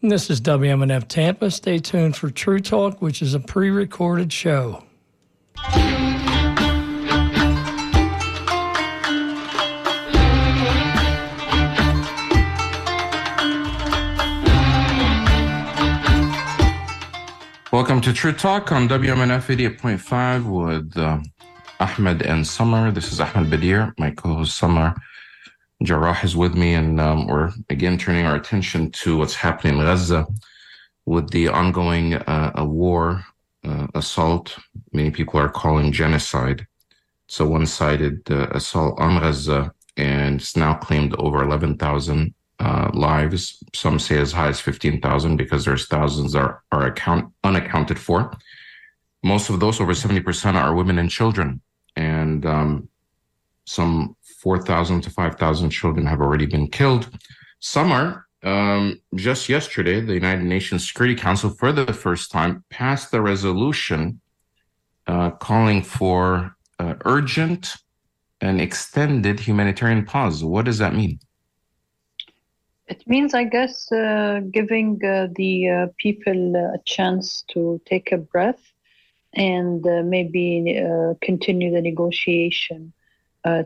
This is WMNF Tampa. Stay tuned for True Talk, which is a pre recorded show. Welcome to True Talk on WMNF 88.5 with uh, Ahmed and Summer. This is Ahmed Bedier. My co host Summer Jarrah is with me, and um, we're again turning our attention to what's happening in Gaza with the ongoing uh, war uh, assault. Many people are calling genocide. It's a one sided uh, assault on Gaza, and it's now claimed over 11,000 uh, lives. Some say as high as 15,000 because there's thousands are, are account, unaccounted for. Most of those, over 70%, are women and children. And um, some 4,000 to 5,000 children have already been killed. Some are. Um, just yesterday, the United Nations Security Council, for the first time, passed a resolution uh, calling for uh, urgent and extended humanitarian pause. What does that mean? It means, I guess, uh, giving uh, the uh, people a chance to take a breath and uh, maybe continue the negotiation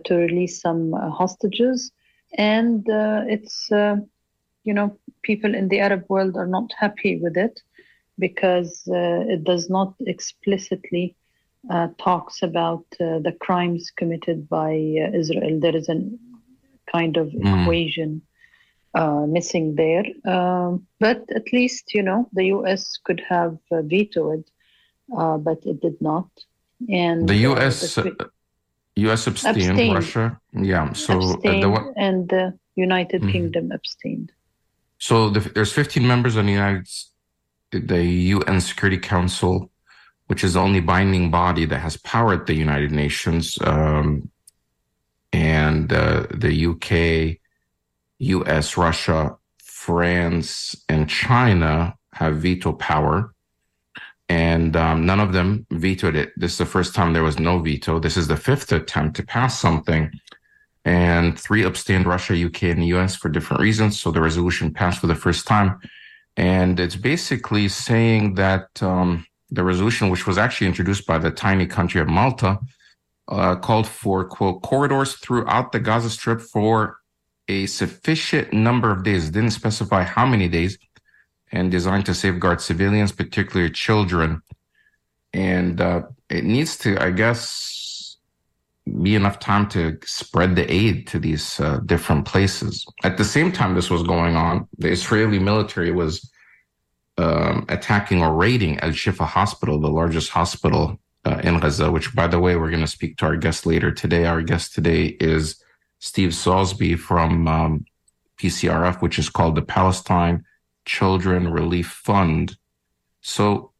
to release some uh, hostages. And uh, it's, you know, people in the Arab world are not happy with it because it does not explicitly uh, talks about uh, the crimes committed by uh, Israel. There is a kind of mm. equation missing there. Um, but at least, you know, the U.S. could have vetoed, but it did not. And the U.S. The, U.S. abstained, abstained. Russia, yeah. So abstained, uh, the, and the United mm-hmm. Kingdom abstained. So the, there's 15 members of the United, the UN Security Council, which is the only binding body that has power at the United Nations, um, and uh, the UK, U.S., Russia, France, and China have veto power and um, none of them vetoed it. This is the first time there was no veto. This is the fifth attempt to pass something, and three abstained Russia, UK, and the US for different reasons. So the resolution passed for the first time. And it's basically saying that um, the resolution, which was actually introduced by the tiny country of Malta, uh, called for, quote, corridors throughout the Gaza Strip for a sufficient number of days. It didn't specify how many days and designed to safeguard civilians, particularly children. And uh, it needs to, I guess, be enough time to spread the aid to these uh, different places. At the same time this was going on, the Israeli military was um, attacking or raiding Al Shifa Hospital, the largest hospital uh, in Gaza, which, by the way, we're going to speak to our guest later today. Our guest today is Steve Sosebee from um, PCRF, which is called the Palestine Children Relief Fund. So,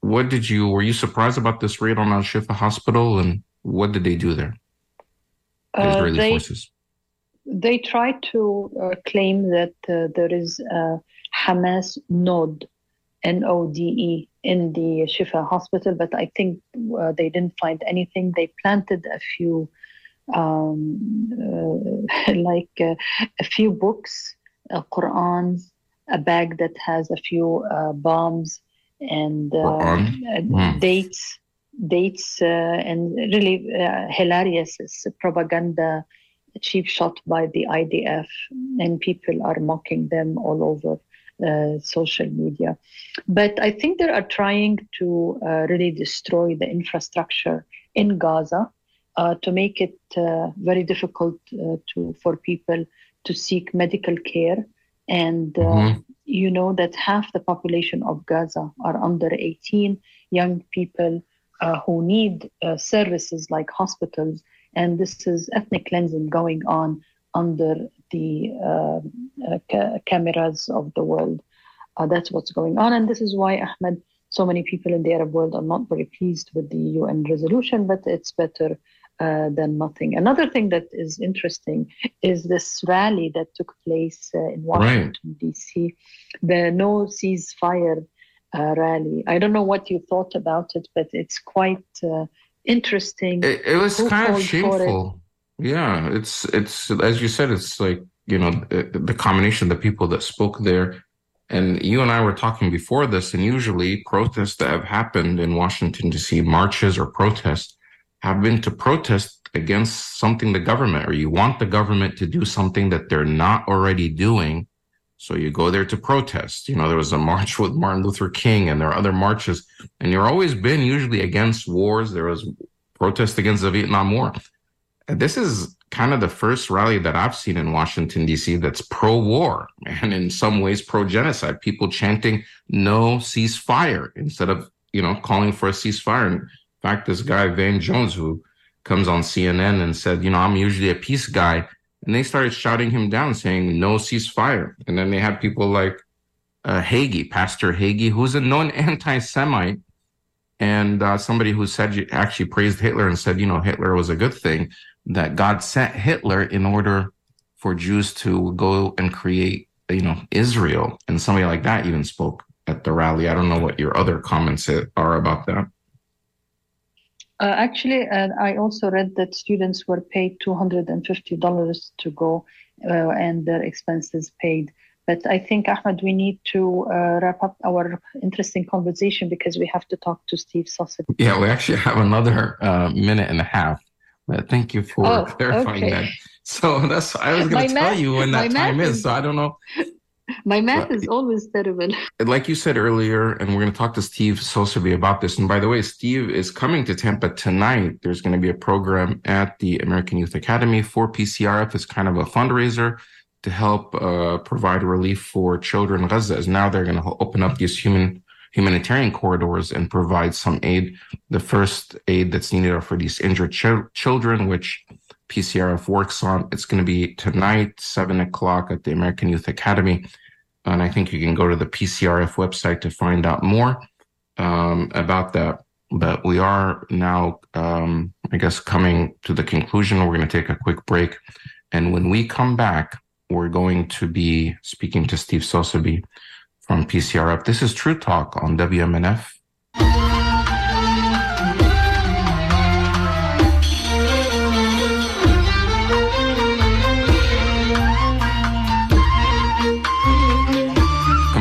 what did you were you surprised about this raid on Al Shifa Hospital, and what did they do there? The uh, Israeli they, forces. They tried to uh, claim that uh, there is a Hamas node, N O D E, in the Shifa Hospital, but I think uh, they didn't find anything. They planted a few, um, uh, like uh, a few books, Qurans, a bag that has a few uh, bombs and mm. dates, dates, uh, and really hilarious propaganda cheap shot by the IDF, and people are mocking them all over uh, social media. But I think they are trying to uh, really destroy the infrastructure in Gaza uh, to make it very difficult to for people to seek medical care and uh, mm-hmm. you know that half the population of Gaza are under 18, young people uh, who need uh, services like hospitals. And this is ethnic cleansing going on under the uh, uh, ca- cameras of the world. Uh, that's what's going on. And this is why, Ahmed, so many people in the Arab world are not very pleased with the UN resolution, but it's better uh, than nothing. Another thing that is interesting is this rally that took place uh, in Washington, right. D.C., the no ceasefire uh, rally. I don't know what you thought about it, but it's quite uh, interesting. It, it was Who kind of shameful. It? Yeah, it's it's as you said, it's like you know the, the combination of the people that spoke there And you and I were talking before this, and usually protests that have happened in Washington, D.C., marches or protests, have been to protest against something the government, or you want the government to do something that they're not already doing. So you go there to protest. You know, there was a march with Martin Luther King, and there are other marches, and you're always been usually against wars. There was protest against the Vietnam War. And this is kind of the first rally that I've seen in Washington, D.C. that's pro war and in some ways pro genocide. People chanting no ceasefire instead of, you know, calling for a ceasefire. And fact, this guy, Van Jones, who comes on CNN and said, you know, I'm usually a peace guy. And they started shouting him down saying no ceasefire. And then they had people like uh, Hagee, Pastor Hagee, who's a known anti Semite and uh, somebody who said actually praised Hitler and said, you know, Hitler was a good thing that God sent Hitler in order for Jews to go and create, you know, Israel. And somebody like that even spoke at the rally. I don't know what your other comments are about that. Uh, actually, uh, I also read that students were paid $250 to go uh, and their expenses paid. But I think, Ahmed, we need to uh, wrap up our interesting conversation because we have to talk to Steve Sosebee. Yeah, we actually have another uh, minute and a half. But thank you for oh, clarifying okay. that. So that's I was going to tell you when that time is. So I don't know. My math but, is always terrible. Like you said earlier, and we're going to talk to Steve Sosebee about this. And by the way, Steve is coming to Tampa tonight. There's going to be a program at the American Youth Academy for PCRF. It's kind of a fundraiser to help uh, provide relief for children. Gaza is now they're going to open up these human humanitarian corridors and provide some aid. The first aid that's needed are for these injured ch- children, which PCRF works on. It's going to be tonight, seven o'clock at the American Youth Academy. And I think you can go to the PCRF website to find out more um, about that. But we are now, um, I guess, coming to the conclusion. We're going to take a quick break. And when we come back, we're going to be speaking to Steve Sosebee from PCRF. This is True Talk on WMNF.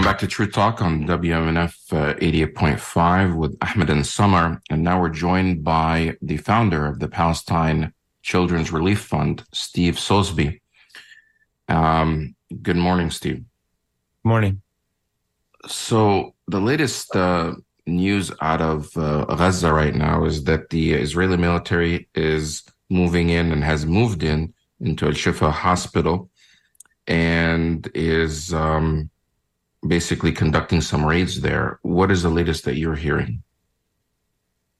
Back to True Talk on WMNF uh, 88.5 with Ahmed and Summer. And now we're joined by the founder of the Palestine Children's Relief Fund, Steve Sosebee. Um, good morning, Steve. Morning. So the latest uh, news out of uh, Gaza right now is that the Israeli military is moving in and has moved in into Al Shifa hospital and is um, basically conducting some raids there. What is the latest that you're hearing?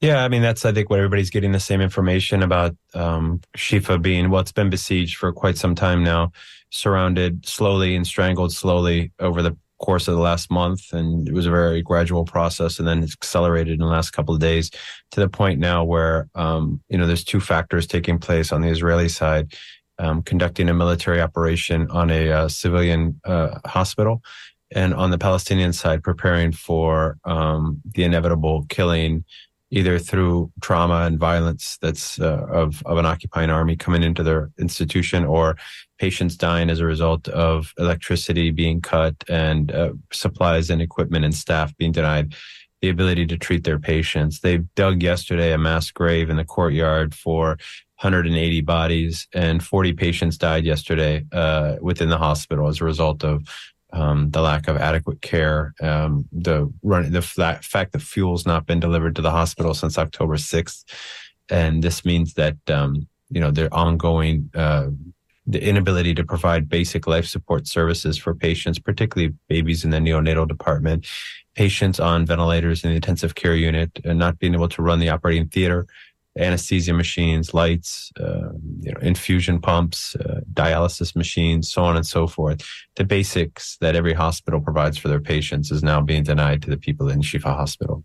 Yeah, I mean that's I think what everybody's getting the same information about um, Shifa being well, it's been besieged for quite some time now, surrounded slowly and strangled slowly over the course of the last month, and it was a very gradual process, and then it's accelerated in the last couple of days to the point now where um, you know there's two factors taking place on the Israeli side, um, conducting a military operation on a uh, civilian uh, hospital, and on the Palestinian side preparing for um, the inevitable killing either through trauma and violence that's uh, of of an occupying army coming into their institution, or patients dying as a result of electricity being cut and uh, supplies and equipment and staff being denied the ability to treat their patients. They dug yesterday a mass grave in the courtyard for 180 bodies, and 40 patients died yesterday uh, within the hospital as a result of um, the lack of adequate care, um, the run, the fact that fuel's not been delivered to the hospital since October 6th. And this means that, um, you know, their ongoing, uh, the inability to provide basic life support services for patients, particularly babies in the neonatal department, patients on ventilators in the intensive care unit, and not being able to run the operating theater, anesthesia machines, lights, uh, you know, infusion pumps, uh, dialysis machines, so on and so forth. The basics that every hospital provides for their patients is now being denied to the people in Shifa Hospital.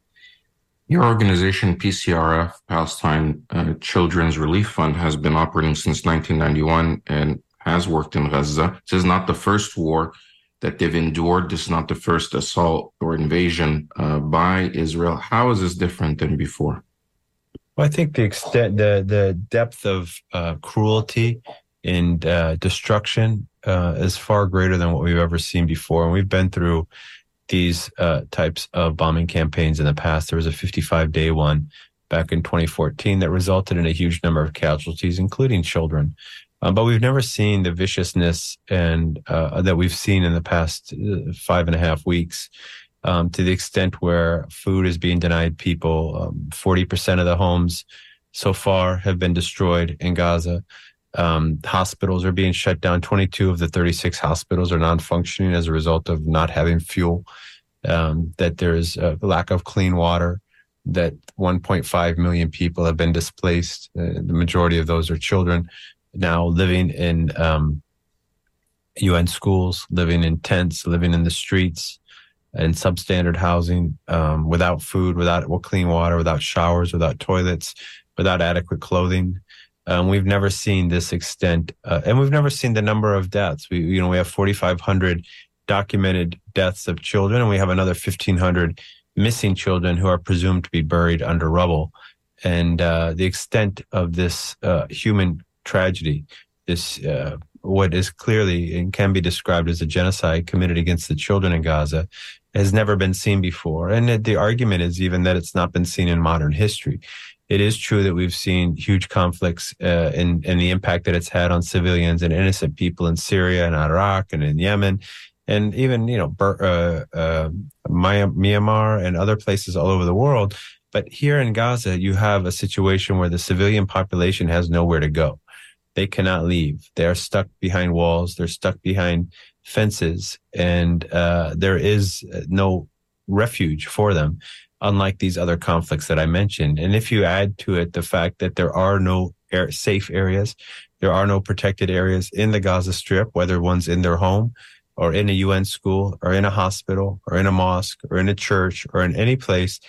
Your organization, PCRF, Palestine uh, Children's Relief Fund, has been operating since 1991 and has worked in Gaza. This is not the first war that they've endured. This is not the first assault or invasion uh, by Israel. How is this different than before? Well, I think the extent, the the depth of uh, cruelty and uh, destruction uh, is far greater than what we've ever seen before. And we've been through these uh, types of bombing campaigns in the past. There was a 55 day one back in 2014 that resulted in a huge number of casualties, including children. Um, but we've never seen the viciousness and uh, that we've seen in the past uh, five and a half weeks. Um, to the extent where food is being denied people, um, 40% of the homes so far have been destroyed in Gaza. Um, hospitals are being shut down. 22 of the 36 hospitals are non-functioning as a result of not having fuel. Um, that there's a lack of clean water. That 1.5 million people have been displaced. Uh, the majority of those are children now living in um, UN schools, living in tents, living in the streets, in substandard housing, um, without food, without well, clean water, without showers, without toilets, without adequate clothing. Um, we've never seen this extent, uh, and we've never seen the number of deaths. We, you know, we have 4,500 documented deaths of children, and we have another 1,500 missing children who are presumed to be buried under rubble. And uh, the extent of this uh, human tragedy, this uh, what is clearly and can be described as a genocide committed against the children in Gaza, has never been seen before. And the argument is even that it's not been seen in modern history it is true that we've seen huge conflicts uh, and, and the impact that it's had on civilians and innocent people in Syria and Iraq and in Yemen, and even you know uh, uh, Myanmar and other places all over the world. But here in Gaza, you have a situation where the civilian population has nowhere to go. They cannot leave. They are stuck behind walls. They're stuck behind fences, and uh, there is no refuge for them unlike these other conflicts that I mentioned. And if you add to it the fact that there are no air, safe areas, there are no protected areas in the Gaza Strip, whether one's in their home or in a UN school or in a hospital or in a mosque or in a church or in any place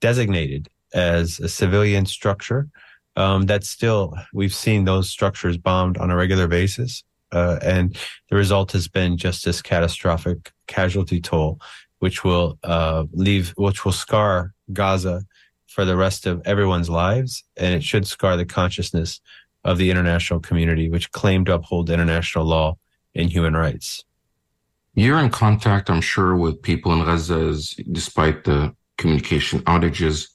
designated as a civilian structure. Um, that still, we've seen those structures bombed on a regular basis. Uh, and the result has been just this catastrophic casualty toll which will uh, leave, which will scar Gaza for the rest of everyone's lives, and it should scar the consciousness of the international community, which claimed to uphold international law and human rights. You're in contact, I'm sure, with people in Gaza, despite the communication outages.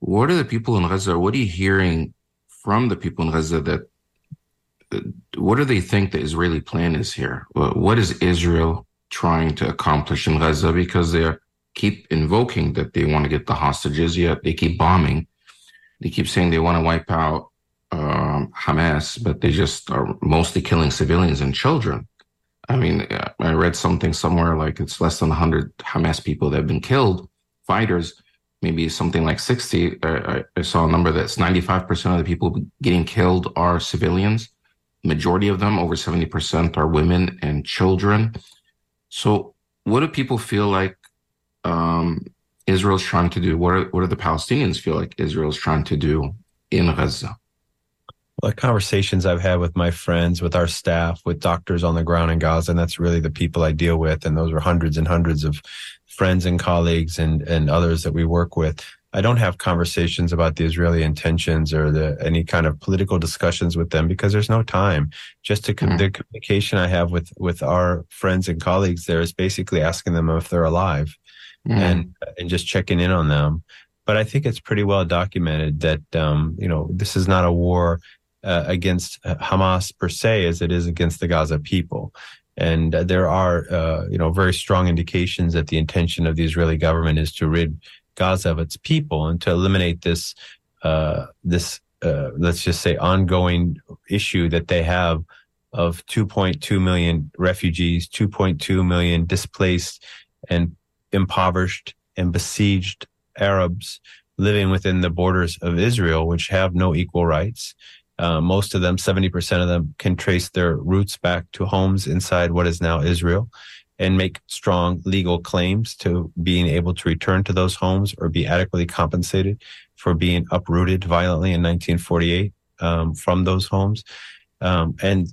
What are the people in Gaza? What are you hearing from the people in Gaza that? What do they think the Israeli plan is here? What is Israel trying to accomplish in Gaza because they keep invoking that they want to get the hostages, yet they keep bombing. They keep saying they want to wipe out um, Hamas, but they just are mostly killing civilians and children. I mean, I read something somewhere like it's less than 100 Hamas people that have been killed, fighters, maybe something like 60. I, I saw a number that's 95% of the people getting killed are civilians. Majority of them, over 70%, are women and children. So, what do people feel like um, Israel's trying to do? What are, what do the Palestinians feel like Israel's trying to do in Gaza? Well, the conversations I've had with my friends, with our staff, with doctors on the ground in Gaza, and that's really the people I deal with. And those are hundreds and hundreds of friends and colleagues and, and others that we work with. I don't have conversations about the Israeli intentions or the any kind of political discussions with them because there's no time. Just to mm-hmm. the communication I have with with our friends and colleagues there is basically asking them if they're alive, mm-hmm. and and just checking in on them. But I think it's pretty well documented that um, you know this is not a war uh, against Hamas per se as it is against the Gaza people. And uh, there are, uh, you know, very strong indications that the intention of the Israeli government is to rid Gaza of its people and to eliminate this uh, this uh, let's just say ongoing issue that they have of 2.2 million refugees, 2.2 million displaced and impoverished and besieged Arabs living within the borders of Israel, which have no equal rights. Uh, most of them, 70% of them, can trace their roots back to homes inside what is now Israel and make strong legal claims to being able to return to those homes or be adequately compensated for being uprooted violently in 1948 um, from those homes. Um, and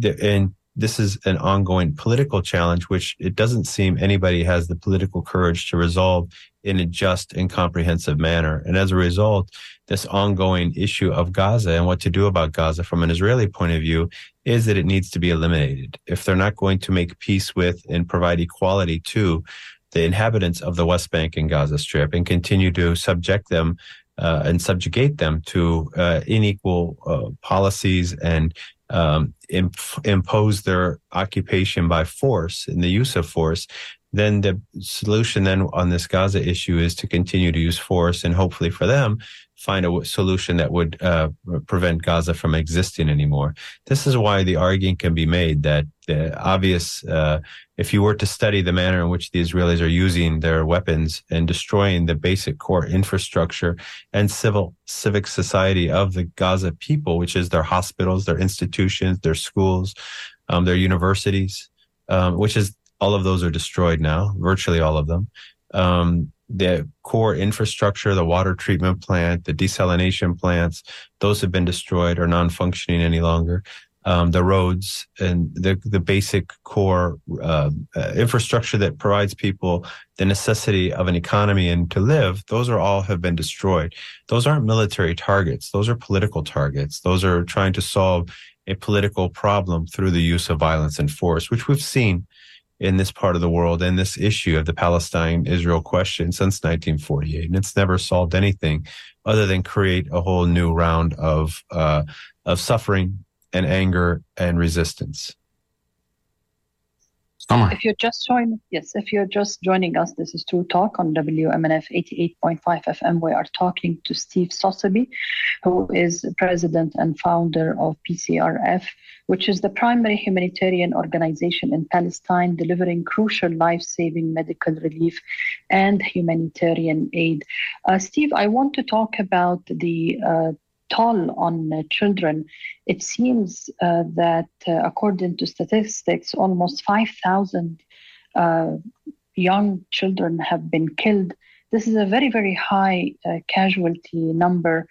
th- and this is an ongoing political challenge, which it doesn't seem anybody has the political courage to resolve in a just and comprehensive manner. And as a result, this ongoing issue of Gaza and what to do about Gaza from an Israeli point of view is that it needs to be eliminated. If they're not going to make peace with and provide equality to the inhabitants of the West Bank and Gaza Strip and continue to subject them uh, and subjugate them to uh, unequal uh, policies and um, imp- impose their occupation by force and the use of force, then the solution then on this Gaza issue is to continue to use force and hopefully for them find a solution that would uh, prevent Gaza from existing anymore. This is why the argument can be made that the obvious, uh, if you were to study the manner in which the Israelis are using their weapons and destroying the basic core infrastructure and civil civic society of the Gaza people, which is their hospitals, their institutions, their schools, um, their universities, um, which is all of those are destroyed now, virtually all of them. Um, the core infrastructure, the water treatment plant, the desalination plants, those have been destroyed or non-functioning any longer. Um, the roads and the the basic core uh, uh, infrastructure that provides people the necessity of an economy and to live, those are all have been destroyed. Those aren't military targets; those are political targets. Those are trying to solve a political problem through the use of violence and force, which we've seen in this part of the world and this issue of the Palestine Israel question since 1948. And it's never solved anything other than create a whole new round of, uh, of suffering and anger and resistance. Summer. If you're just joining, yes, if you're just joining us, this is True Talk on WMNF 88.5 FM. We are talking to Steve Sosebee, who is president and founder of PCRF, which is the primary humanitarian organization in Palestine delivering crucial life-saving medical relief and humanitarian aid. Uh, Steve, I want to talk about the uh, toll on uh, children. It seems uh, that, uh, according to statistics, almost 5,000 young children have been killed. This is a very, very high casualty number.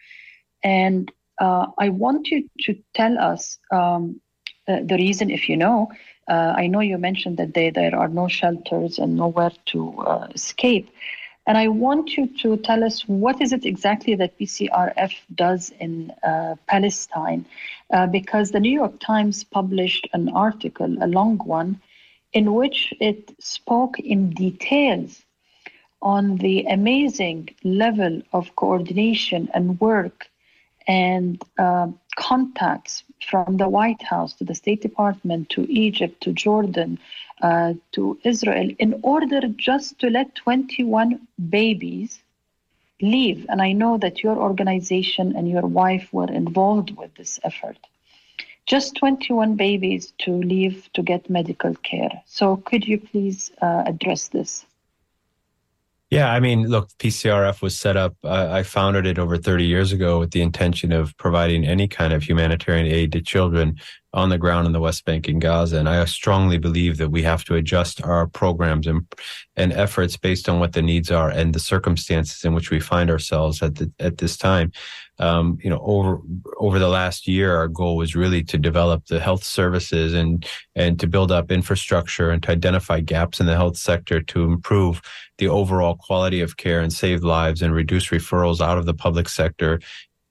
And I want you to tell us um, the reason, if you know, uh, I know you mentioned that they, there are no shelters and nowhere to uh, escape. And I want you to tell us what is it exactly that PCRF does in uh, Palestine, uh, because the New York Times published an article, a long one, in which it spoke in details on the amazing level of coordination and work and uh, contacts from the White House to the State Department to Egypt to Jordan uh, to Israel in order just to let 21 babies leave. And I know that your organization and your wife were involved with this effort. Just 21 babies to leave to get medical care. So, could you please uh, address this? Yeah, I mean, look, PCRF was set up. I founded it over 30 years ago with the intention of providing any kind of humanitarian aid to children on the ground in the West Bank and Gaza. And I strongly believe that we have to adjust our programs and, and efforts based on what the needs are and the circumstances in which we find ourselves at the, at this time. Um, you know, over over the last year, our goal was really to develop the health services and and to build up infrastructure and to identify gaps in the health sector to improve the overall quality of care and save lives and reduce referrals out of the public sector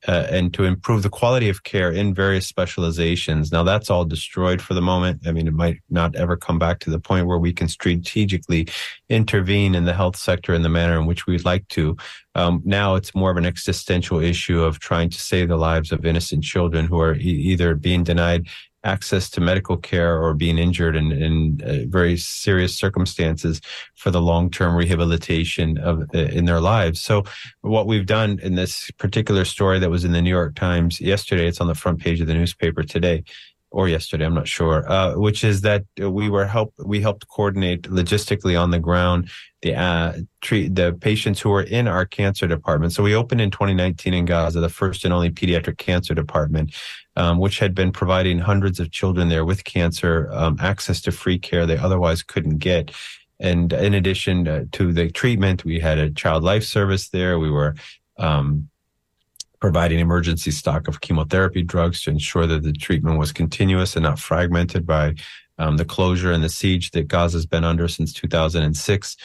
uh, and to improve the quality of care in various specializations. Now that's all destroyed for the moment. I mean, it might not ever come back to the point where we can strategically intervene in the health sector in the manner in which we'd like to. Um, now it's more of an existential issue of trying to save the lives of innocent children who are e- either being denied access to medical care or being injured in, in uh, very serious circumstances for the long-term rehabilitation of uh, in their lives. So what we've done in this particular story that was in the New York Times yesterday, it's on the front page of the newspaper today, or yesterday, I'm not sure, uh, which is that we were help we helped coordinate logistically on the ground the uh, treat the patients who were in our cancer department. So we opened in 2019 in Gaza, the first and only pediatric cancer department, um, which had been providing hundreds of children there with cancer um, access to free care they otherwise couldn't get. And in addition uh, to the treatment, we had a child life service there. We were um, providing emergency stock of chemotherapy drugs to ensure that the treatment was continuous and not fragmented by um, the closure and the siege that Gaza has been under since 2006.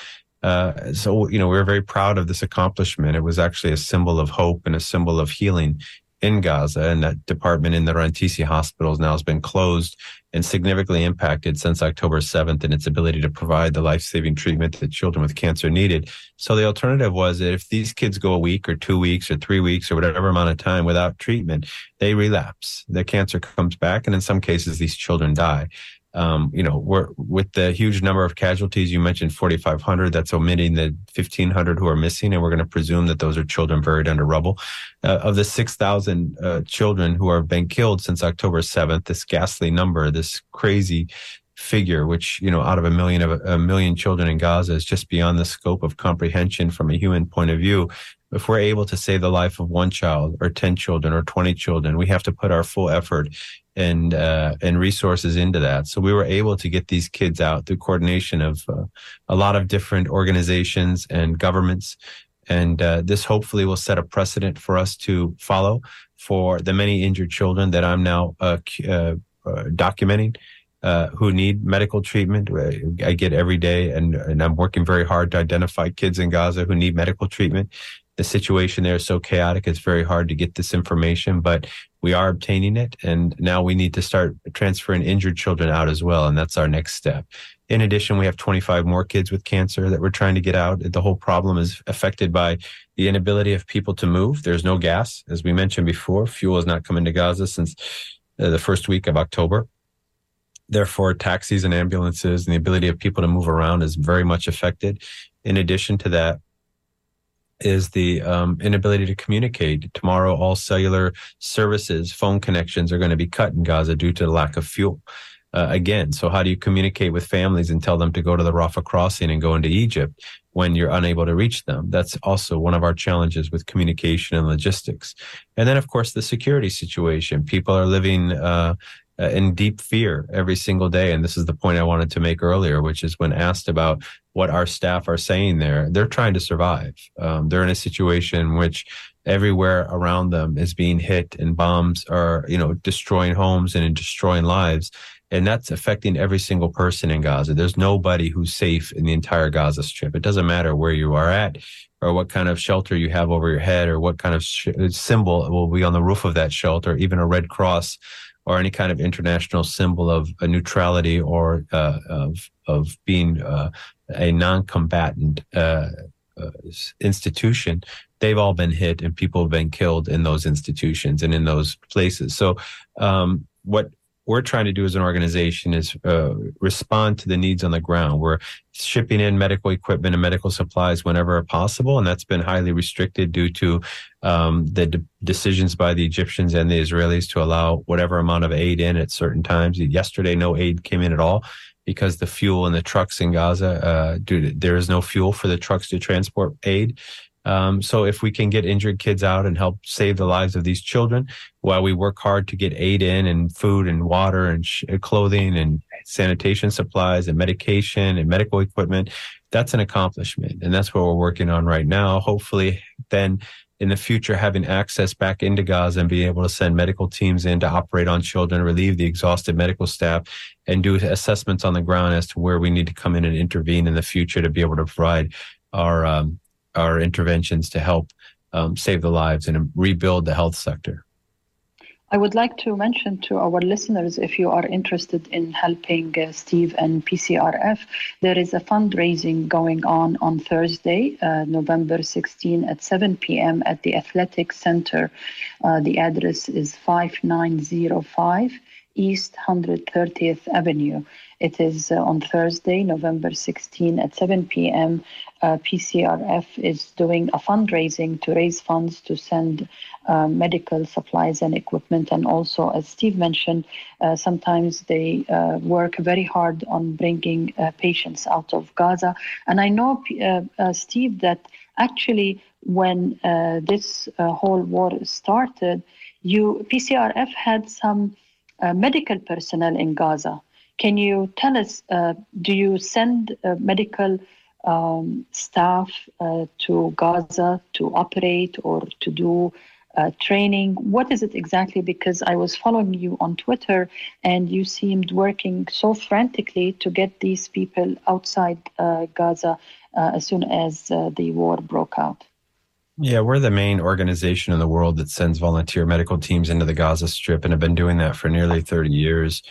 Uh, so, you know, we we're very proud of this accomplishment. It was actually a symbol of hope and a symbol of healing in Gaza, and that department in the Rantisi hospitals now has been closed and significantly impacted since October 7th in its ability to provide the life-saving treatment that children with cancer needed. So the alternative was that if these kids go a week or two weeks or three weeks or whatever amount of time without treatment, they relapse. The cancer comes back, and in some cases, these children die um, you know, we're with the huge number of casualties. You mentioned 4,500. That's omitting the 1,500 who are missing, and we're going to presume that those are children buried under rubble. Uh, of the 6,000 uh, children who have been killed since October 7th, this ghastly number, this crazy figure, which you know, out of a million of a, a million children in Gaza, is just beyond the scope of comprehension from a human point of view if we're able to save the life of one child or 10 children or 20 children, we have to put our full effort and uh, and resources into that. So we were able to get these kids out through coordination of uh, a lot of different organizations and governments. And uh, this hopefully will set a precedent for us to follow for the many injured children that I'm now uh, uh, uh, documenting. who need medical treatment? I get every day, and, and I'm working very hard to identify kids in Gaza who need medical treatment the situation there is so chaotic. It's very hard to get this information, but we are obtaining it. And now we need to start transferring injured children out as well. And that's our next step. In addition, we have 25 more kids with cancer that we're trying to get out. The whole problem is affected by the inability of people to move. There's no gas. As we mentioned before, fuel has not come into Gaza since uh, the first week of October. Therefore, taxis and ambulances and the ability of people to move around is very much affected. In addition to that, is the um, inability to communicate. Tomorrow, all cellular services, phone connections are going to be cut in Gaza due to the lack of fuel. Uh, again, so how do you communicate with families and tell them to go to the Rafah crossing and go into Egypt when you're unable to reach them? That's also one of our challenges with communication and logistics. And then, of course, the security situation. People are living uh, in deep fear every single day. And this is the point I wanted to make earlier, which is when asked about what our staff are saying there, they're trying to survive. Um, they're in a situation which everywhere around them is being hit and bombs are, you know, destroying homes and destroying lives. And that's affecting every single person in Gaza. There's nobody who's safe in the entire Gaza Strip. It doesn't matter where you are at or what kind of shelter you have over your head or what kind of sh- symbol will be on the roof of that shelter, even a red cross or any kind of international symbol of a neutrality or uh, of of being uh, a non-combatant uh, uh, institution, they've all been hit and people have been killed in those institutions and in those places. So, um, what we're trying to do as an organization is uh, respond to the needs on the ground. We're shipping in medical equipment and medical supplies whenever possible, and that's been highly restricted due to um, the de- decisions by the Egyptians and the Israelis to allow whatever amount of aid in at certain times. Yesterday, no aid came in at all because the fuel in the trucks in Gaza, uh, due to, there is no fuel for the trucks to transport aid. Um, so if we can get injured kids out and help save the lives of these children while we work hard to get aid in and food and water and sh- clothing and sanitation supplies and medication and medical equipment, that's an accomplishment. And that's what we're working on right now. Hopefully then in the future, having access back into Gaza and being able to send medical teams in to operate on children, relieve the exhausted medical staff and do assessments on the ground as to where we need to come in and intervene in the future to be able to provide our um, our interventions to help um, save the lives and rebuild the health sector. I would like to mention to our listeners if you are interested in helping uh, Steve and PCRF, there is a fundraising going on on Thursday, uh, November 16 at 7 p.m. at the Athletic Center. Uh, the address is 5905 East 130th Avenue. It is uh, on Thursday, November 16 at 7 p.m. Uh, PCRF is doing a fundraising to raise funds to send uh, medical supplies and equipment. And also, as Steve mentioned, uh, sometimes they uh, work very hard on bringing uh, patients out of Gaza. And I know, Steve, that actually when this whole war started, you PCRF had some medical personnel in Gaza. Can you tell us, uh, do you send uh, medical um, staff uh, to Gaza to operate or to do uh, training? What is it exactly? Because I was following you on Twitter and you seemed working so frantically to get these people outside uh, Gaza uh, as soon as the war broke out. Yeah, we're the main organization in the world that sends volunteer medical teams into the Gaza Strip and have been doing that for nearly 30 years.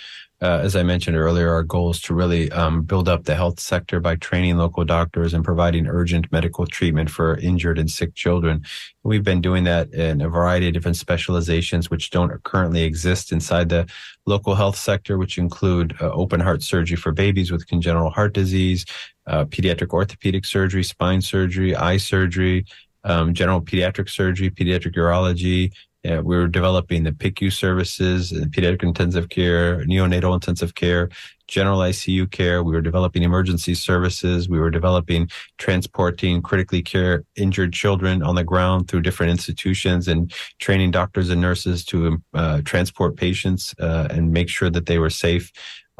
Uh, as I mentioned earlier, our goal is to really um, build up the health sector by training local doctors and providing urgent medical treatment for injured and sick children. We've been doing that in a variety of different specializations, which don't currently exist inside the local health sector, which include uh, open heart surgery for babies with congenital heart disease, uh, pediatric orthopedic surgery, spine surgery, eye surgery, um, general pediatric surgery, pediatric urology, yeah, we were developing the PICU services, pediatric intensive care, neonatal intensive care, general ICU care. We were developing emergency services. We were developing transporting critically care injured children on the ground through different institutions and training doctors and nurses to uh, transport patients uh, and make sure that they were safe.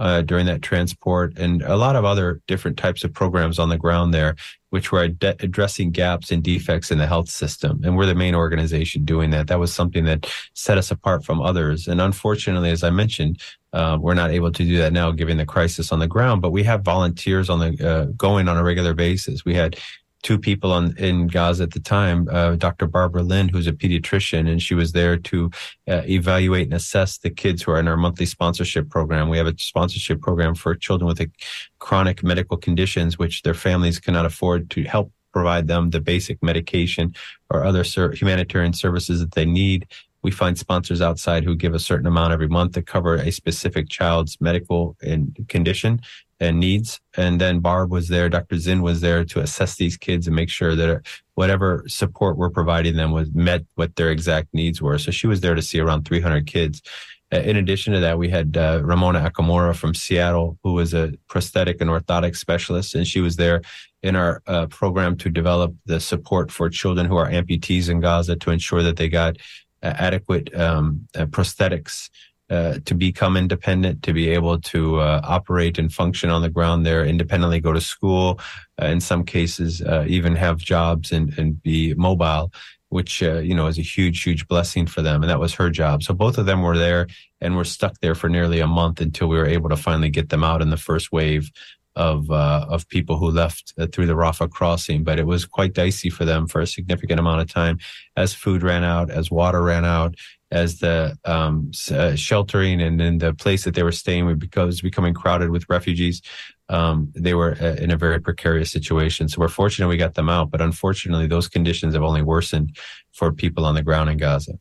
Uh, during that transport and a lot of other different types of programs on the ground there which were ad- addressing gaps and defects in the health system. And we're the main organization doing that. That was something that set us apart from others. And unfortunately, as I mentioned, uh, we're not able to do that now, given the crisis on the ground. But we have volunteers on the uh, going on a regular basis. We had two people on in Gaza at the time, uh, Dr. Barbara Lynn, who's a pediatrician, and she was there to uh, evaluate and assess the kids who are in our monthly sponsorship program. We have a sponsorship program for children with a chronic medical conditions, which their families cannot afford to help provide them the basic medication or other ser- humanitarian services that they need. We find sponsors outside who give a certain amount every month to cover a specific child's medical and condition and needs. And then Barb was there, Dr. Zind was there to assess these kids and make sure that whatever support we're providing them was met what their exact needs were. So she was there to see around 300 kids. In addition to that, we had uh, Ramona Akamora from Seattle, who was a prosthetic and orthotic specialist, and she was there in our uh, program to develop the support for children who are amputees in Gaza to ensure that they got uh, adequate um, uh, prosthetics uh, to become independent, to be able to uh, operate and function on the ground there independently, go to school, uh, in some cases, uh, even have jobs and, and be mobile, which, uh, you know, is a huge, huge blessing for them. And that was her job. So both of them were there and were stuck there for nearly a month until we were able to finally get them out in the first wave of uh, of people who left through the Rafah crossing, but it was quite dicey for them for a significant amount of time as food ran out, as water ran out, as the um, uh, sheltering and then the place that they were staying was becoming crowded with refugees. Um, they were uh, in a very precarious situation. So we're fortunate we got them out, but unfortunately, those conditions have only worsened for people on the ground in Gaza.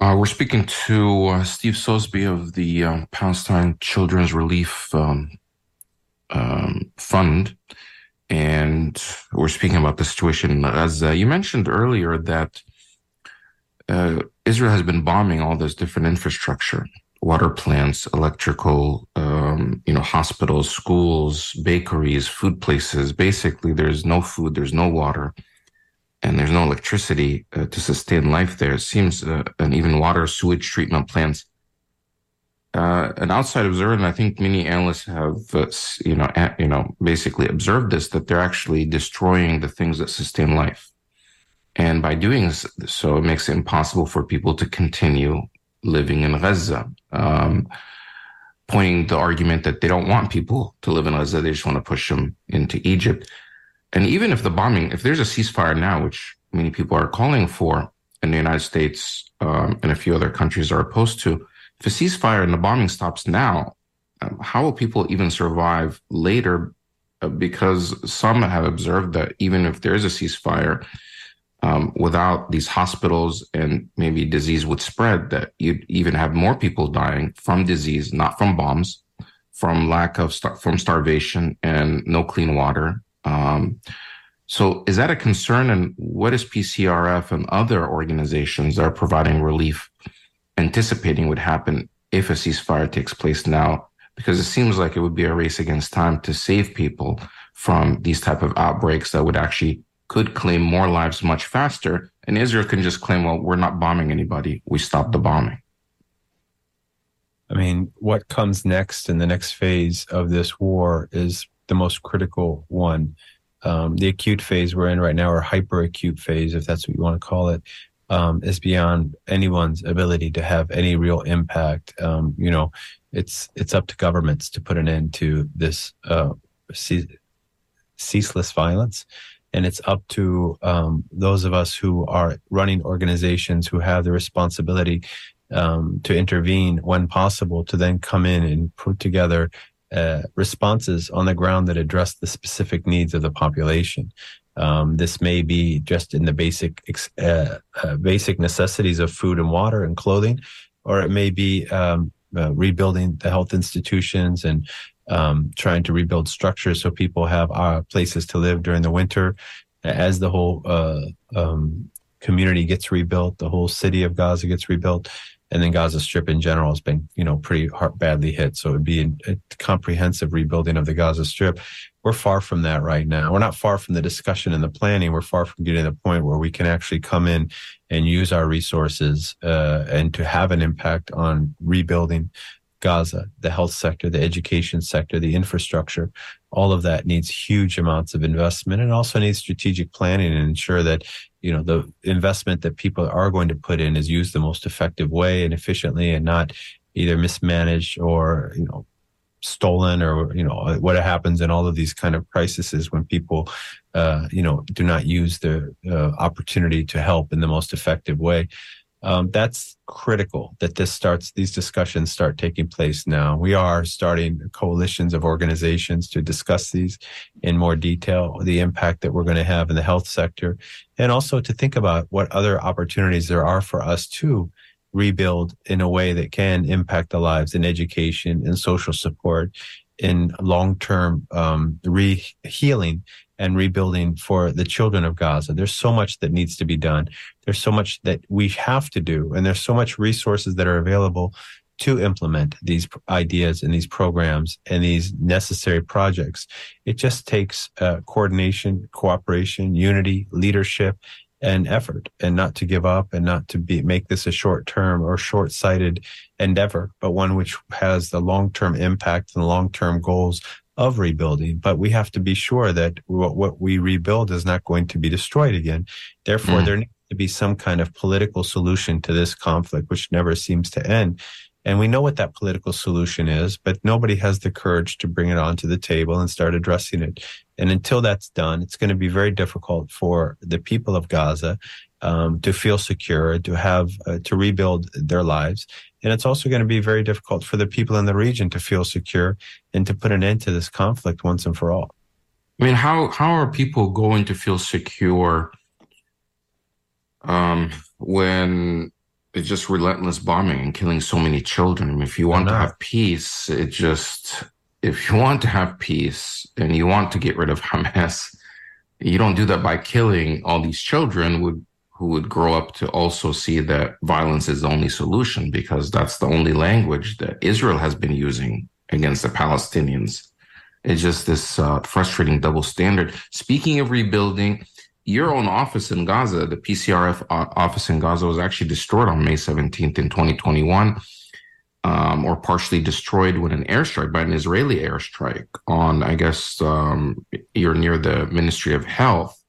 Uh, we're speaking to uh, Steve Sosebee of the uh, Palestine Children's Relief um, um, Fund, and we're speaking about the situation. As you mentioned earlier that uh, Israel has been bombing all this different infrastructure, water plants, electrical, um, you know, hospitals, schools, bakeries, food places. Basically, there's no food, there's no water, and there's no electricity uh, to sustain life there. It seems, uh, even water, sewage treatment plants. Uh, an outside observer, and I think many analysts have, uh, you know, you know, basically observed this that they're actually destroying the things that sustain life. And by doing so, it makes it impossible for people to continue living in Gaza. Um, pointing the argument that they don't want people to live in Gaza, they just want to push them into Egypt. And even if the bombing, if there's a ceasefire now, which many people are calling for, and the United States um, and a few other countries are opposed to, if a ceasefire and the bombing stops now, um, how will people even survive later? Uh, because some have observed that even if there is a ceasefire, um, without these hospitals and maybe disease would spread, that you'd even have more people dying from disease, not from bombs, from lack of from starvation and no clean water. Um, so, is that a concern? And what is PCRF and other organizations that are providing relief anticipating would happen if a ceasefire takes place now? Because it seems like it would be a race against time to save people from these type of outbreaks that would actually could claim more lives much faster. And Israel can just claim, well, we're not bombing anybody. We stopped the bombing. I mean, what comes next in the next phase of this war is the most critical one. Um, the acute phase we're in right now, or hyper acute phase, if that's what you want to call it, um, is beyond anyone's ability to have any real impact. Um, you know, it's it's up to governments to put an end to this uh, ceaseless violence And it's up to um, those of us who are running organizations who have the responsibility um, to intervene when possible to then come in and put together uh, responses on the ground that address the specific needs of the population. Um, this may be just in the basic uh, uh, basic necessities of food and water and clothing, or it may be um, uh, rebuilding the health institutions and um, trying to rebuild structures so people have uh, places to live during the winter. As the whole um, community gets rebuilt, the whole city of Gaza gets rebuilt, and then Gaza Strip in general has been, you know, pretty hard, badly hit. So it'd be a, a comprehensive rebuilding of the Gaza Strip. We're far from that right now. We're not far from the discussion and the planning. We're far from getting to the point where we can actually come in and use our resources uh, and to have an impact on rebuilding Gaza, the health sector, the education sector, the infrastructure, all of that needs huge amounts of investment and also needs strategic planning and ensure that, you know, the investment that people are going to put in is used the most effective way and efficiently and not either mismanaged or, you know, stolen or, you know, what happens in all of these kind of crises when people, uh, you know, do not use the uh, opportunity to help in the most effective way um, that's critical that this starts these discussions start taking place now. We are starting coalitions of organizations to discuss these in more detail the impact that we're going to have in the health sector and also to think about what other opportunities there are for us to rebuild in a way that can impact the lives in education and social support in long-term um, re healing and rebuilding for the children of Gaza. There's so much that needs to be done. There's so much that we have to do, and there's so much resources that are available to implement these ideas and these programs and these necessary projects. It just takes uh, coordination, cooperation, unity, leadership, and effort, and not to give up and not to be make this a short term or short sighted endeavor, but one which has the long term impact and long term goals of rebuilding, but we have to be sure that what, what we rebuild is not going to be destroyed again. Therefore, mm. there needs to be some kind of political solution to this conflict, which never seems to end. And we know what that political solution is, but nobody has the courage to bring it onto the table and start addressing it. And until that's done, it's going to be very difficult for the people of Gaza um, to feel secure, to have, uh, to rebuild their lives. And it's also going to be very difficult for the people in the region to feel secure and to put an end to this conflict once and for all. I mean, how, how are people going to feel secure um, when it's just relentless bombing and killing so many children? If you want to have peace, it just, if you want to have peace and you want to get rid of Hamas, you don't do that by killing all these children would who would grow up to also see that violence is the only solution because that's the only language that Israel has been using against the Palestinians. It's just this uh, frustrating double standard. Speaking of rebuilding, your own office in Gaza, the PCRF office in Gaza, was actually destroyed on May 17th in 2021, um, or partially destroyed with an airstrike by an Israeli airstrike on, I guess, um, you're near the Ministry of Health.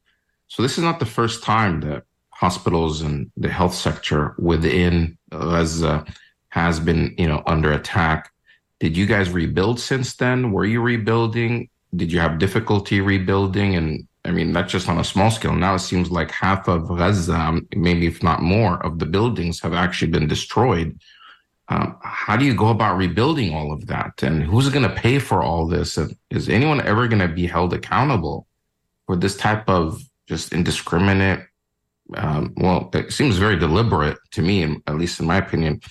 So this is not the first time that hospitals and the health sector within Gaza has been, you know, under attack. Did you guys rebuild since then? Were you rebuilding? Did you have difficulty rebuilding? And I mean, not just on a small scale. Now it seems like half of Gaza, maybe if not more, of the buildings have actually been destroyed. Um, how do you go about rebuilding all of that? And who's going to pay for all this? And is anyone ever going to be held accountable for this type of just indiscriminate um, well, it seems very deliberate to me, at least in my opinion,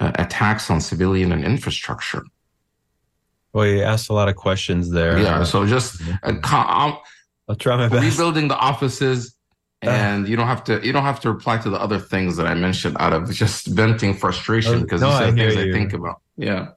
uh, attacks on civilian and infrastructure. Well, you asked a lot of questions there. Yeah, so just uh, I'll, I'll try my best. Rebuilding the offices, uh. and uh, you don't have to you don't have to reply to the other things that I mentioned out of just venting frustration because oh, no, these are things you. I think about. Yeah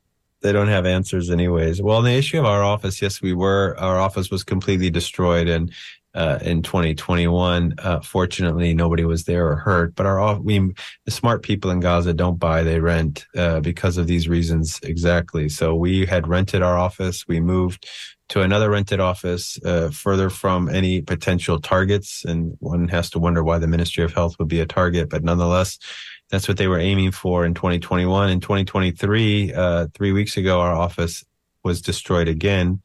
they don't have answers anyways. Well, on the issue of our office, yes, we were. Our office was completely destroyed, and uh, in 2021. Uh, fortunately, nobody was there or hurt. But our we the smart people in Gaza don't buy; they rent uh, because of these reasons exactly. So we had rented our office. We moved to another rented office uh, further from any potential targets, and one has to wonder why the Ministry of Health would be a target. But nonetheless. That's what they were aiming for in 2021. In 2023, uh, three weeks ago, our office was destroyed again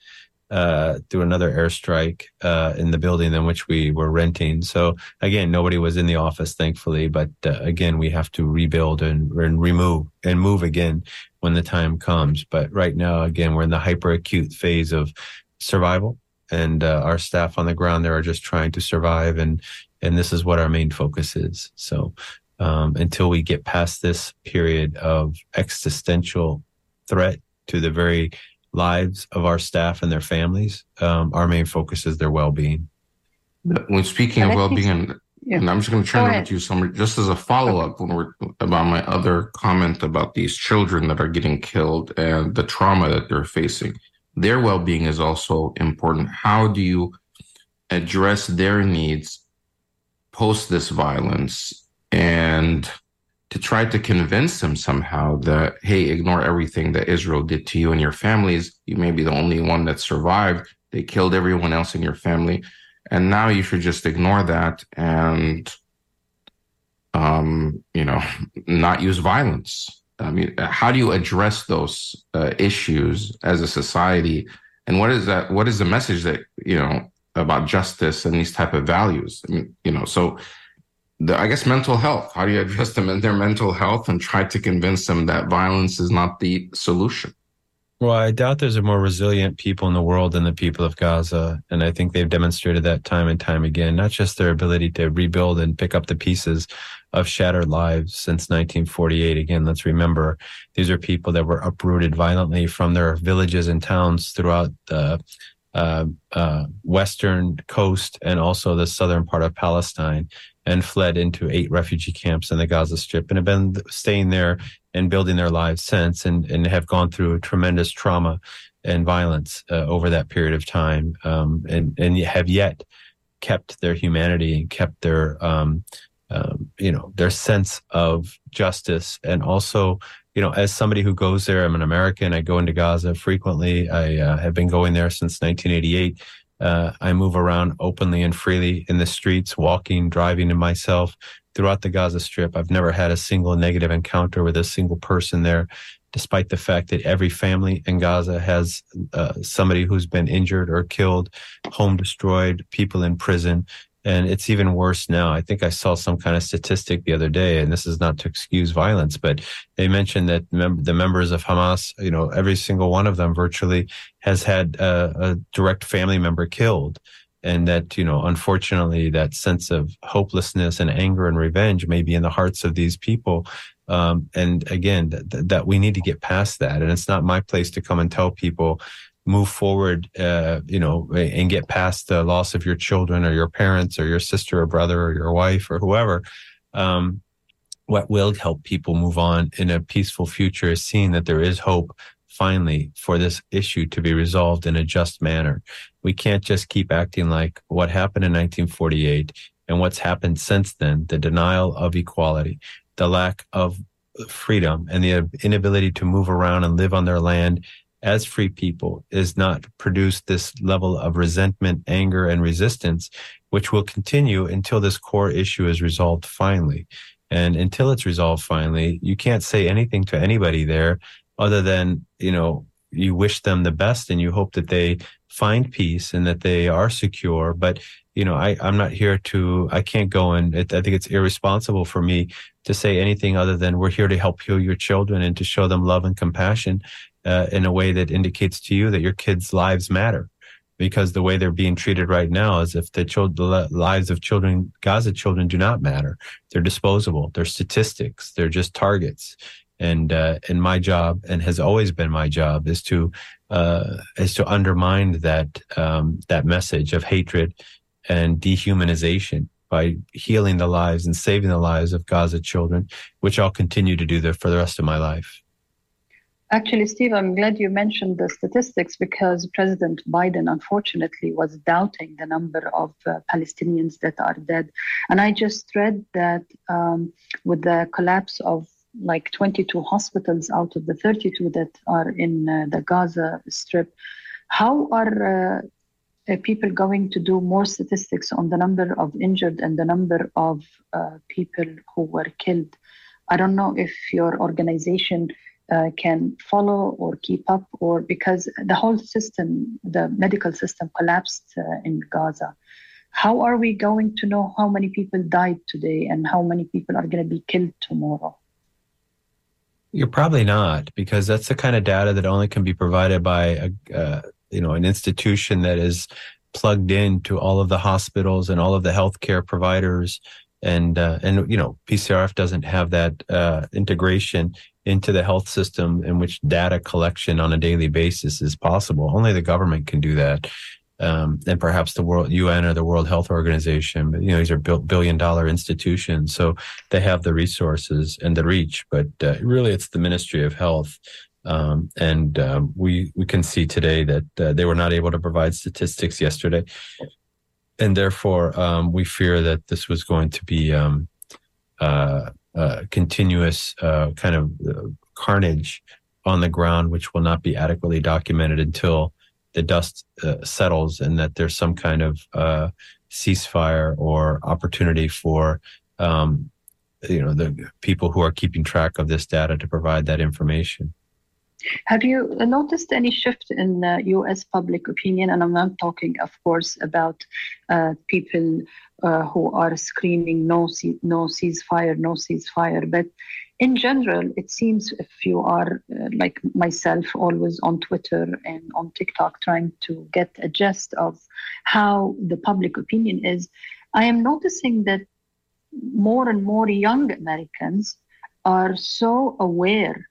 uh, through another airstrike uh, in the building in which we were renting. So again, nobody was in the office, thankfully. But uh, again, we have to rebuild and, and remove and move again when the time comes. But right now, again, we're in the hyper acute phase of survival, and uh, our staff on the ground there are just trying to survive, and and this is what our main focus is. So um, until we get past this period of existential threat to the very lives of our staff and their families, um, our main focus is their well-being. When speaking of well-being, and, yeah. and I'm just going to turn over to you, Summer, just as a follow-up okay. when we're about my other comment about these children that are getting killed and the trauma that they're facing. Their well-being is also important. How do you address their needs post this violence and to try to convince them somehow that, hey, ignore everything that Israel did to you and your families. You may be the only one that survived. They killed everyone else in your family. And now you should just ignore that and, um, you know, not use violence. I mean, how do you address those uh, issues as a society? And what is that? What is the message that, you know, about justice and these type of values? I mean, you know, so the, I guess mental health. How do you address them in their mental health and try to convince them that violence is not the solution? Well, I doubt there's a more resilient people in the world than the people of Gaza. And I think they've demonstrated that time and time again, not just their ability to rebuild and pick up the pieces of shattered lives since 1948. Again, let's remember these are people that were uprooted violently from their villages and towns throughout the uh, uh, western coast and also the southern part of Palestine and fled into eight refugee camps in the Gaza Strip and have been staying there and building their lives since and, and have gone through tremendous trauma and violence uh, over that period of time um, and, and have yet kept their humanity and kept their um, um, you know their sense of justice. And also you know as somebody who goes there i'm an american i go into gaza frequently. I uh, have been going there since 1988 uh, I move around openly and freely in the streets, walking, driving to myself throughout the Gaza Strip. I've never had a single negative encounter with a single person there, despite the fact that every family in Gaza has uh, somebody who's been injured or killed, home destroyed, people in prison. And it's even worse now. I think I saw some kind of statistic the other day, and this is not to excuse violence, but they mentioned that mem- the members of Hamas, you know, every single one of them virtually has had a, a direct family member killed and that you know unfortunately that sense of hopelessness and anger and revenge may be in the hearts of these people um, and again th- that we need to get past that and it's not my place to come and tell people move forward, uh, you know, and get past the loss of your children or your parents or your sister or brother or your wife or whoever. Um, what will help people move on in a peaceful future is seeing that there is hope finally for this issue to be resolved in a just manner. We can't just keep acting like what happened in 1948 and what's happened since then, the denial of equality, the lack of freedom and the inability to move around and live on their land as free people is not produce this level of resentment, anger, and resistance, which will continue until this core issue is resolved finally. And until it's resolved finally, you can't say anything to anybody there other than, you know, you wish them the best and you hope that they find peace and that they are secure. But, you know, I, I'm not here to, I can't go and it, I think it's irresponsible for me to say anything other than we're here to help heal your children and to show them love and compassion uh, in a way that indicates to you that your kids' lives matter. Because the way they're being treated right now is if the, the lives of children, Gaza children, do not matter. They're disposable. They're statistics. They're just targets. And uh, and my job, and has always been my job, is to uh, is to undermine that um, that message of hatred and dehumanization by healing the lives and saving the lives of Gaza children, which I'll continue to do there for the rest of my life. Actually, Steve, I'm glad you mentioned the statistics because President Biden, unfortunately, was doubting the number of uh, Palestinians that are dead. And I just read that um, with the collapse of like 22 hospitals out of the 32 that are in uh, the Gaza Strip, how are uh, uh people going to do more statistics on the number of injured and the number of uh, people who were killed? I don't know if your organization uh, can follow or keep up, or because the whole system, the medical system collapsed uh, in Gaza. How are we going to know how many people died today and how many people are going to be killed tomorrow? You're probably not, because that's the kind of data that only can be provided by a, uh, you know, an institution that is plugged into all of the hospitals and all of the healthcare providers and uh, and you know PCRF doesn't have that uh, integration into the health system in which data collection on a daily basis is possible. Only the government can do that, um, and perhaps the world UN or the World Health Organization. But you know these are billion dollar institutions, so they have the resources and the reach. But uh, really, it's the Ministry of Health. Um, and um, we we can see today that uh, they were not able to provide statistics yesterday and therefore um, we fear that this was going to be um, uh, uh, continuous uh, kind of uh, carnage on the ground, which will not be adequately documented until the dust uh, settles and that there's some kind of uh, ceasefire or opportunity for um, you know the people who are keeping track of this data to provide that information. Have you noticed any shift in uh, U.S. public opinion? And I'm not talking, of course, about uh, people uh, who are screaming no, no ceasefire, no ceasefire, but in general, it seems if you are uh, like myself, always on Twitter and on TikTok, trying to get a gist of how the public opinion is, I am noticing that more and more young Americans are so aware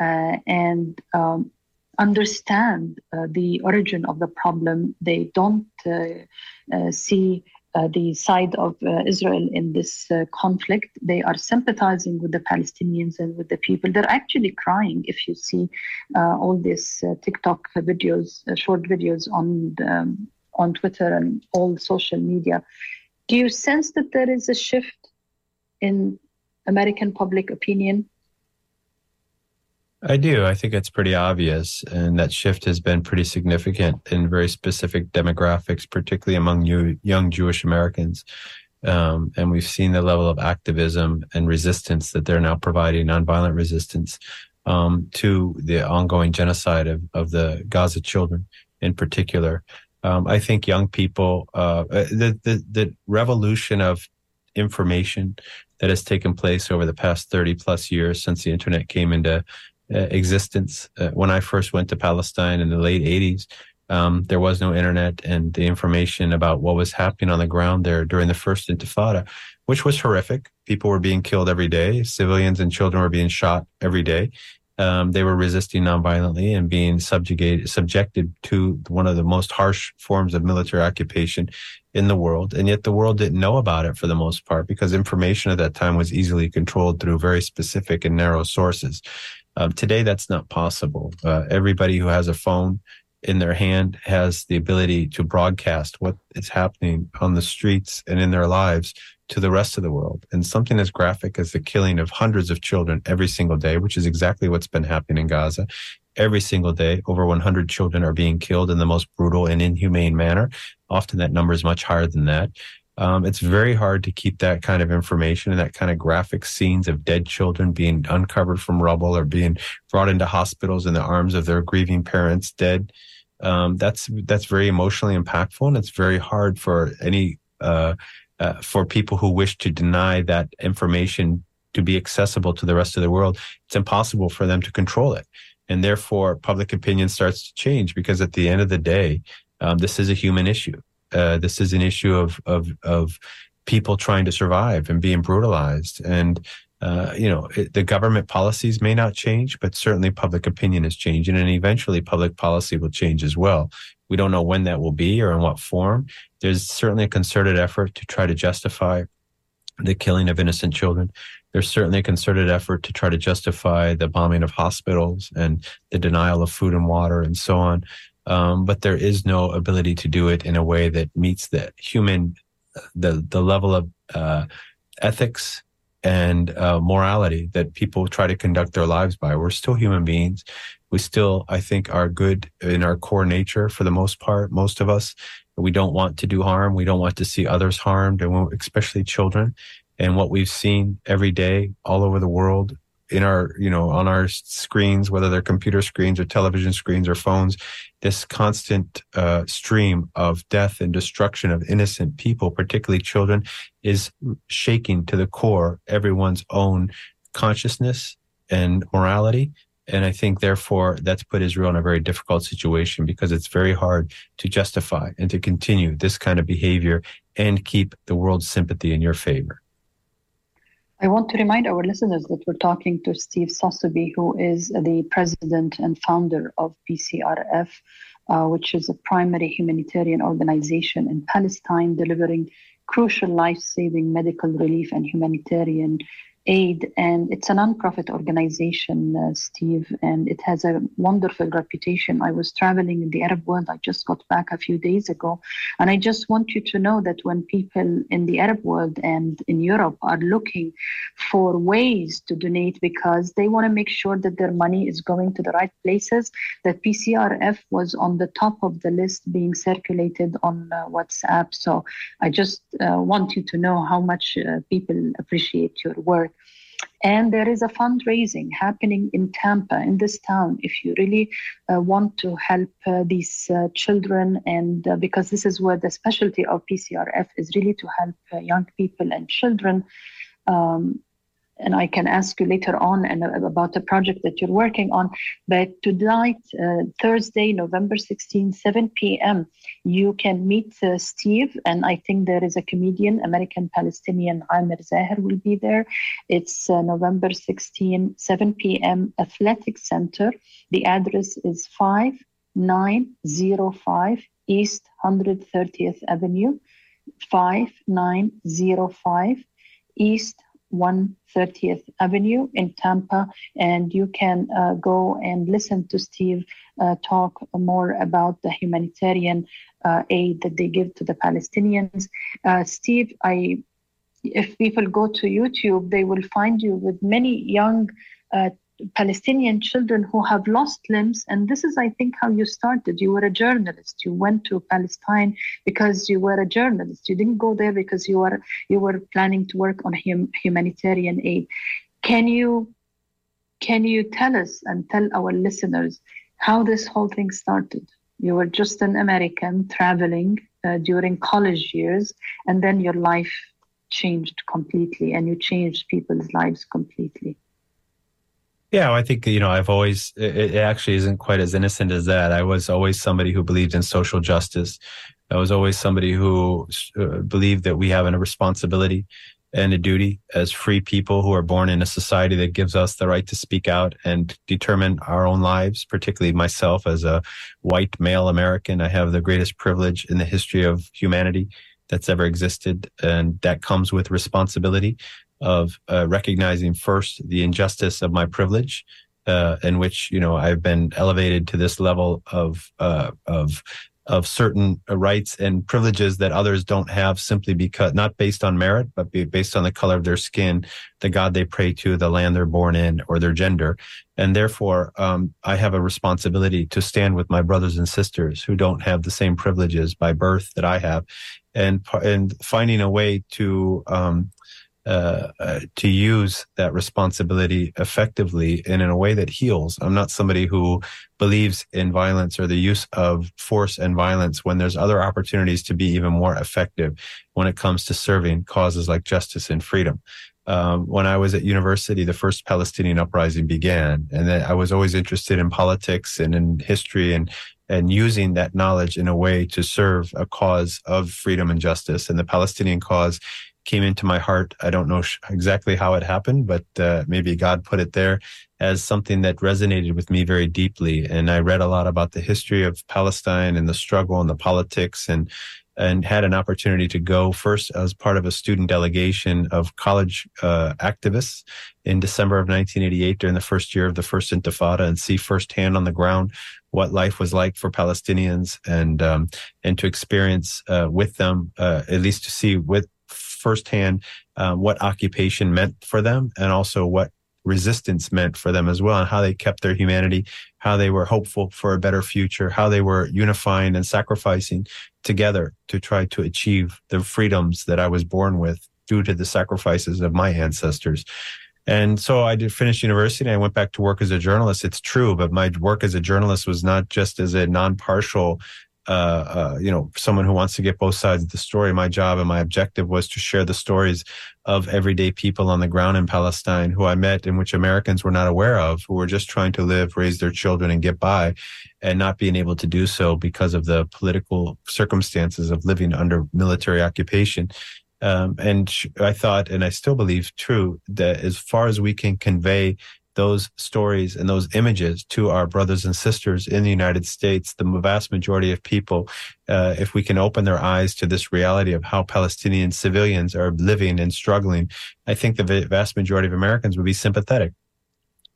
and um, understand uh, the origin of the problem. They don't uh, see uh, the side of uh, Israel in this uh, conflict. They are sympathizing with the Palestinians and with the people. They're actually crying if you see all these TikTok videos, short videos on um, on Twitter and all social media. Do you sense that there is a shift in American public opinion I do. I think it's pretty obvious. And that shift has been pretty significant in very specific demographics, particularly among young Jewish Americans. Um, and we've seen the level of activism and resistance that they're now providing, nonviolent resistance um, to the ongoing genocide of, of the Gaza children in particular. Um, I think young people, uh, the, the, the revolution of information that has taken place over the past 30 plus years since the internet came into uh, existence. Uh, when I first went to Palestine in the late 80s, um, there was no internet and the information about what was happening on the ground there during the first intifada, which was horrific. People were being killed every day. Civilians and children were being shot every day. Um, they were resisting nonviolently and being subjugated, subjected to one of the most harsh forms of military occupation in the world. And yet the world didn't know about it for the most part because information at that time was easily controlled through very specific and narrow sources. Um, today, that's not possible. Uh, everybody who has a phone in their hand has the ability to broadcast what is happening on the streets and in their lives to the rest of the world. And something as graphic as the killing of hundreds of children every single day, which is exactly what's been happening in Gaza. Every single day, over 100 children are being killed in the most brutal and inhumane manner. Often that number is much higher than that. Um, it's very hard to keep that kind of information and that kind of graphic scenes of dead children being uncovered from rubble or being brought into hospitals in the arms of their grieving parents dead. Um, that's that's very emotionally impactful, and it's very hard for any uh, uh, for people who wish to deny that information to be accessible to the rest of the world. It's impossible for them to control it, and therefore public opinion starts to change because at the end of the day, um, this is a human issue. Uh, this is an issue of of of people trying to survive and being brutalized. And uh, you know, it, the government policies may not change, but certainly public opinion is changing, and eventually public policy will change as well. We don't know when that will be or in what form. There's certainly a concerted effort to try to justify the killing of innocent children. There's certainly a concerted effort to try to justify the bombing of hospitals and the denial of food and water and so on um, but there is no ability to do it in a way that meets the human, the the level of uh, ethics and uh, morality that people try to conduct their lives by. We're still human beings. We still, I think, are good in our core nature for the most part. Most of us, we don't want to do harm. We don't want to see others harmed, and especially children. And what we've seen every day all over the world in our, you know, on our screens, whether they're computer screens or television screens or phones, this constant uh, stream of death and destruction of innocent people, particularly children, is shaking to the core everyone's own consciousness and morality. And I think, therefore, that's put Israel in a very difficult situation because it's very hard to justify and to continue this kind of behavior and keep the world's sympathy in your favor. I want to remind our listeners that we're talking to Steve Sosebee, who is the president and founder of PCRF, uh, which is a primary humanitarian organization in Palestine delivering crucial life saving medical relief and humanitarian aid and it's a nonprofit organization uh, steve and it has a wonderful reputation. I was traveling in the arab world. I just got back a few days ago. And i just want you to know that when people in the arab world and in europe are looking for ways to donate because they want to make sure that their money is going to the right places that pcrf was on the top of the list being circulated on uh, whatsapp. So i just uh, want you to know how much uh, people appreciate your work and there is a fundraising happening in Tampa, in this town, if you really uh, want to help uh, these uh, children. And uh, because this is where the specialty of PCRF is really to help uh, young people and children. Um, and I can ask you later on and uh, about the project that you're working on. But tonight, uh, Thursday, November 16, 7 p.m., you can meet uh, Steve, and I think there is a comedian, American Palestinian Amer Zahr will be there. It's uh, November 16, 7 p.m., Athletic Center. The address is 5905 East 130th Avenue, 5905 East 130th Avenue in Tampa, and you can uh, go and listen to Steve uh, talk more about the humanitarian uh, aid that they give to the Palestinians. Uh, Steve, I, if people go to YouTube, they will find you with many young uh, Palestinian children who have lost limbs. And this is, I think, how you started. You were a journalist. You went to Palestine because you were a journalist. You didn't go there because you were you were planning to work on hum, humanitarian aid. Can you can you tell us and tell our listeners how this whole thing started? You were just an American traveling uh, during college years, and then your life changed completely, and you changed people's lives completely. Yeah, I think you know I've always it, actually isn't quite as innocent as that. I was always somebody who believed in social justice. I was always somebody who uh, believed that we have a responsibility and a duty as free people who are born in a society that gives us the right to speak out and determine our own lives, particularly myself as a white male American. I have the greatest privilege in the history of humanity that's ever existed. And that comes with responsibility of uh, recognizing first the injustice of my privilege, uh, in which you know I've been elevated to this level of uh, of of certain rights and privileges that others don't have simply because not based on merit but based on the color of their skin the god they pray to the land they're born in or their gender. And therefore um, i have a responsibility to stand with my brothers and sisters who don't have the same privileges by birth that i have. And and finding a way to um, uh, uh, to use that responsibility effectively and in a way that heals. I'm not somebody who believes in violence or the use of force and violence when there's other opportunities to be even more effective when it comes to serving causes like justice and freedom. Um, when I was at university, the first Palestinian uprising began, and I was always interested in politics and in history and and using that knowledge in a way to serve a cause of freedom and justice. And the Palestinian cause came into my heart. I don't know exactly how it happened, but uh, maybe God put it there as something that resonated with me very deeply. And I read a lot about the history of Palestine and the struggle and the politics and and had an opportunity to go first as part of a student delegation of college uh, activists in December of 1988 during the first year of the first Intifada and see firsthand on the ground what life was like for Palestinians and um, and to experience uh, with them, uh, at least to see with firsthand um, what occupation meant for them and also what resistance meant for them as well and how they kept their humanity, how they were hopeful for a better future, how they were unifying and sacrificing together to try to achieve the freedoms that I was born with due to the sacrifices of my ancestors. And so I did finish university and I went back to work as a journalist. It's true, but my work as a journalist was not just as a non-partial uh, uh, you know, someone who wants to get both sides of the story. My job and my objective was to share the stories of everyday people on the ground in Palestine who I met and which Americans were not aware of, who were just trying to live, raise their children, and get by, and not being able to do so because of the political circumstances of living under military occupation. Um, and I thought, and I still believe true, that as far as we can convey those stories and those images to our brothers and sisters in the United States, the vast majority of people, uh, if we can open their eyes to this reality of how Palestinian civilians are living and struggling, I think the vast majority of Americans would be sympathetic.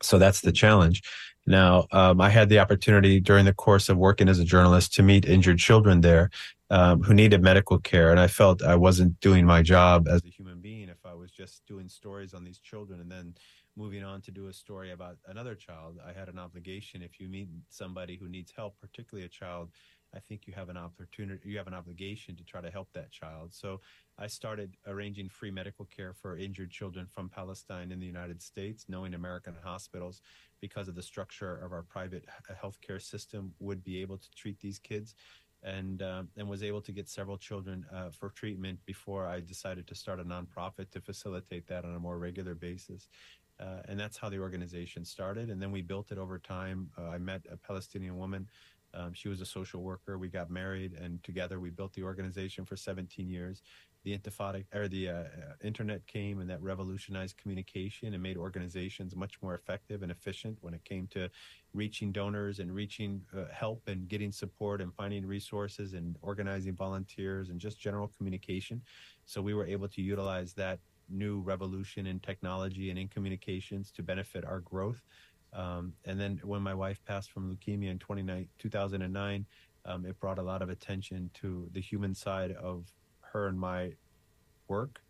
So that's the challenge. Now, um, I had the opportunity during the course of working as a journalist to meet injured children there um, who needed medical care. And I felt I wasn't doing my job as a human being if I was just doing stories on these children and then moving on to do a story about another child, I had an obligation. If you meet somebody who needs help, particularly a child, I think you have an opportunity, you have an obligation to try to help that child. So I started arranging free medical care for injured children from Palestine in the United States, knowing American hospitals, because of the structure of our private healthcare system, would be able to treat these kids. And, uh, and was able to get several children uh, for treatment before I decided to start a nonprofit to facilitate that on a more regular basis. Uh, and that's how the organization started. And then we built it over time. Uh, I met a Palestinian woman. Um, she was a social worker. We got married, and together we built the organization for 17 years. The Intifada or the uh, uh, internet came, and that revolutionized communication and made organizations much more effective and efficient when it came to reaching donors and reaching uh, help and getting support and finding resources and organizing volunteers and just general communication. So we were able to utilize that new revolution in technology and in communications to benefit our growth. Um, and then when my wife passed from leukemia in 2009, um, it brought a lot of attention to the human side of her and my work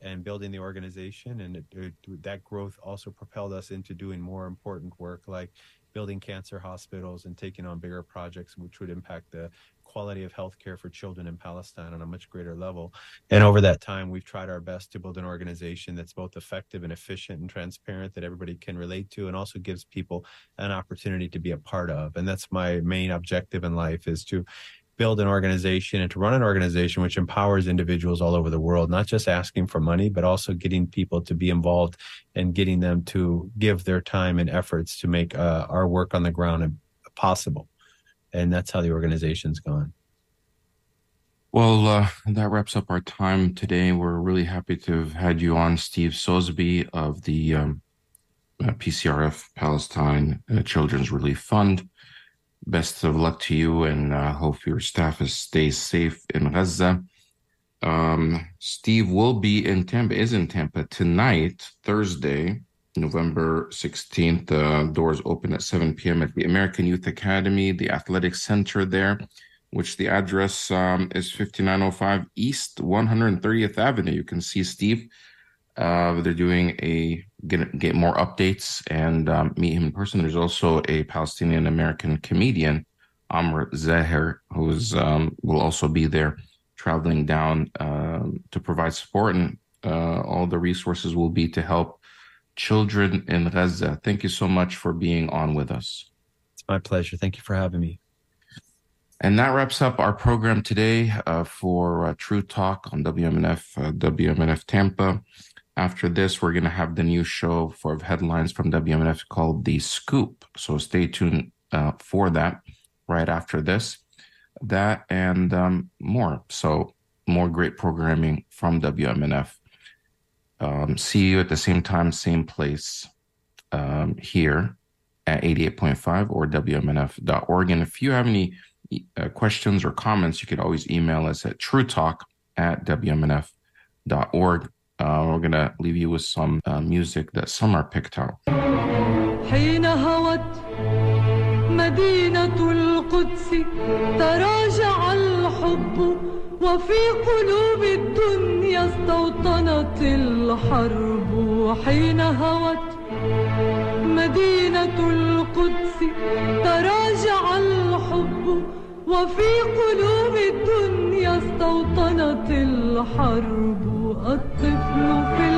and building the organization. And it, it, that growth also propelled us into doing more important work like building cancer hospitals and taking on bigger projects which would impact the quality of healthcare for children in Palestine on a much greater level. And over that time, we've tried our best to build an organization that's both effective and efficient and transparent that everybody can relate to and also gives people an opportunity to be a part of. And that's my main objective in life is to build an organization and to run an organization which empowers individuals all over the world, not just asking for money, but also getting people to be involved and getting them to give their time and efforts to make uh, our work on the ground possible and that's how the organization's gone. Well, uh, that wraps up our time today. We're really happy to have had you on, Steve Sosebee of the um, uh, PCRF Palestine uh, Children's Relief Fund. Best of luck to you, and uh, hope your staff is stays safe in Gaza. Um, Steve will be in Tampa, is in Tampa tonight, Thursday, November 16th. The doors open at 7 p.m. at the American Youth Academy, the athletic center there, which the address um, is 5905 East 130th Avenue. You can see Steve. Uh, they're doing a get, get more updates and um, meet him in person. There's also a Palestinian American comedian, Amer Zahr, who's um, will also be there traveling down uh, to provide support. And uh, all the resources will be to help children in Gaza. Thank you so much for being on with us. It's my pleasure. Thank you for having me. And that wraps up our program today uh, for uh, True Talk on WMNF, uh, WMNF Tampa. After this, we're going to have the new show for headlines from WMNF called The Scoop. So stay tuned uh, for that right after this. That and um, more. So, more great programming from WMNF. Um, see you at the same time, same place um, here at 88.5 or WMNF.org. And if you have any uh, questions or comments, you could always email us at truetalk at WMNF.org. Uh, we're to leave you with some uh, music that are picked out. مدينة القدس تراجع الحب وفي قلوب الدنيا استوطنت الحرب حين هوت مدينة القدس تراجع الحب وفي قلوب الدنيا استوطنت الحرب الطفل في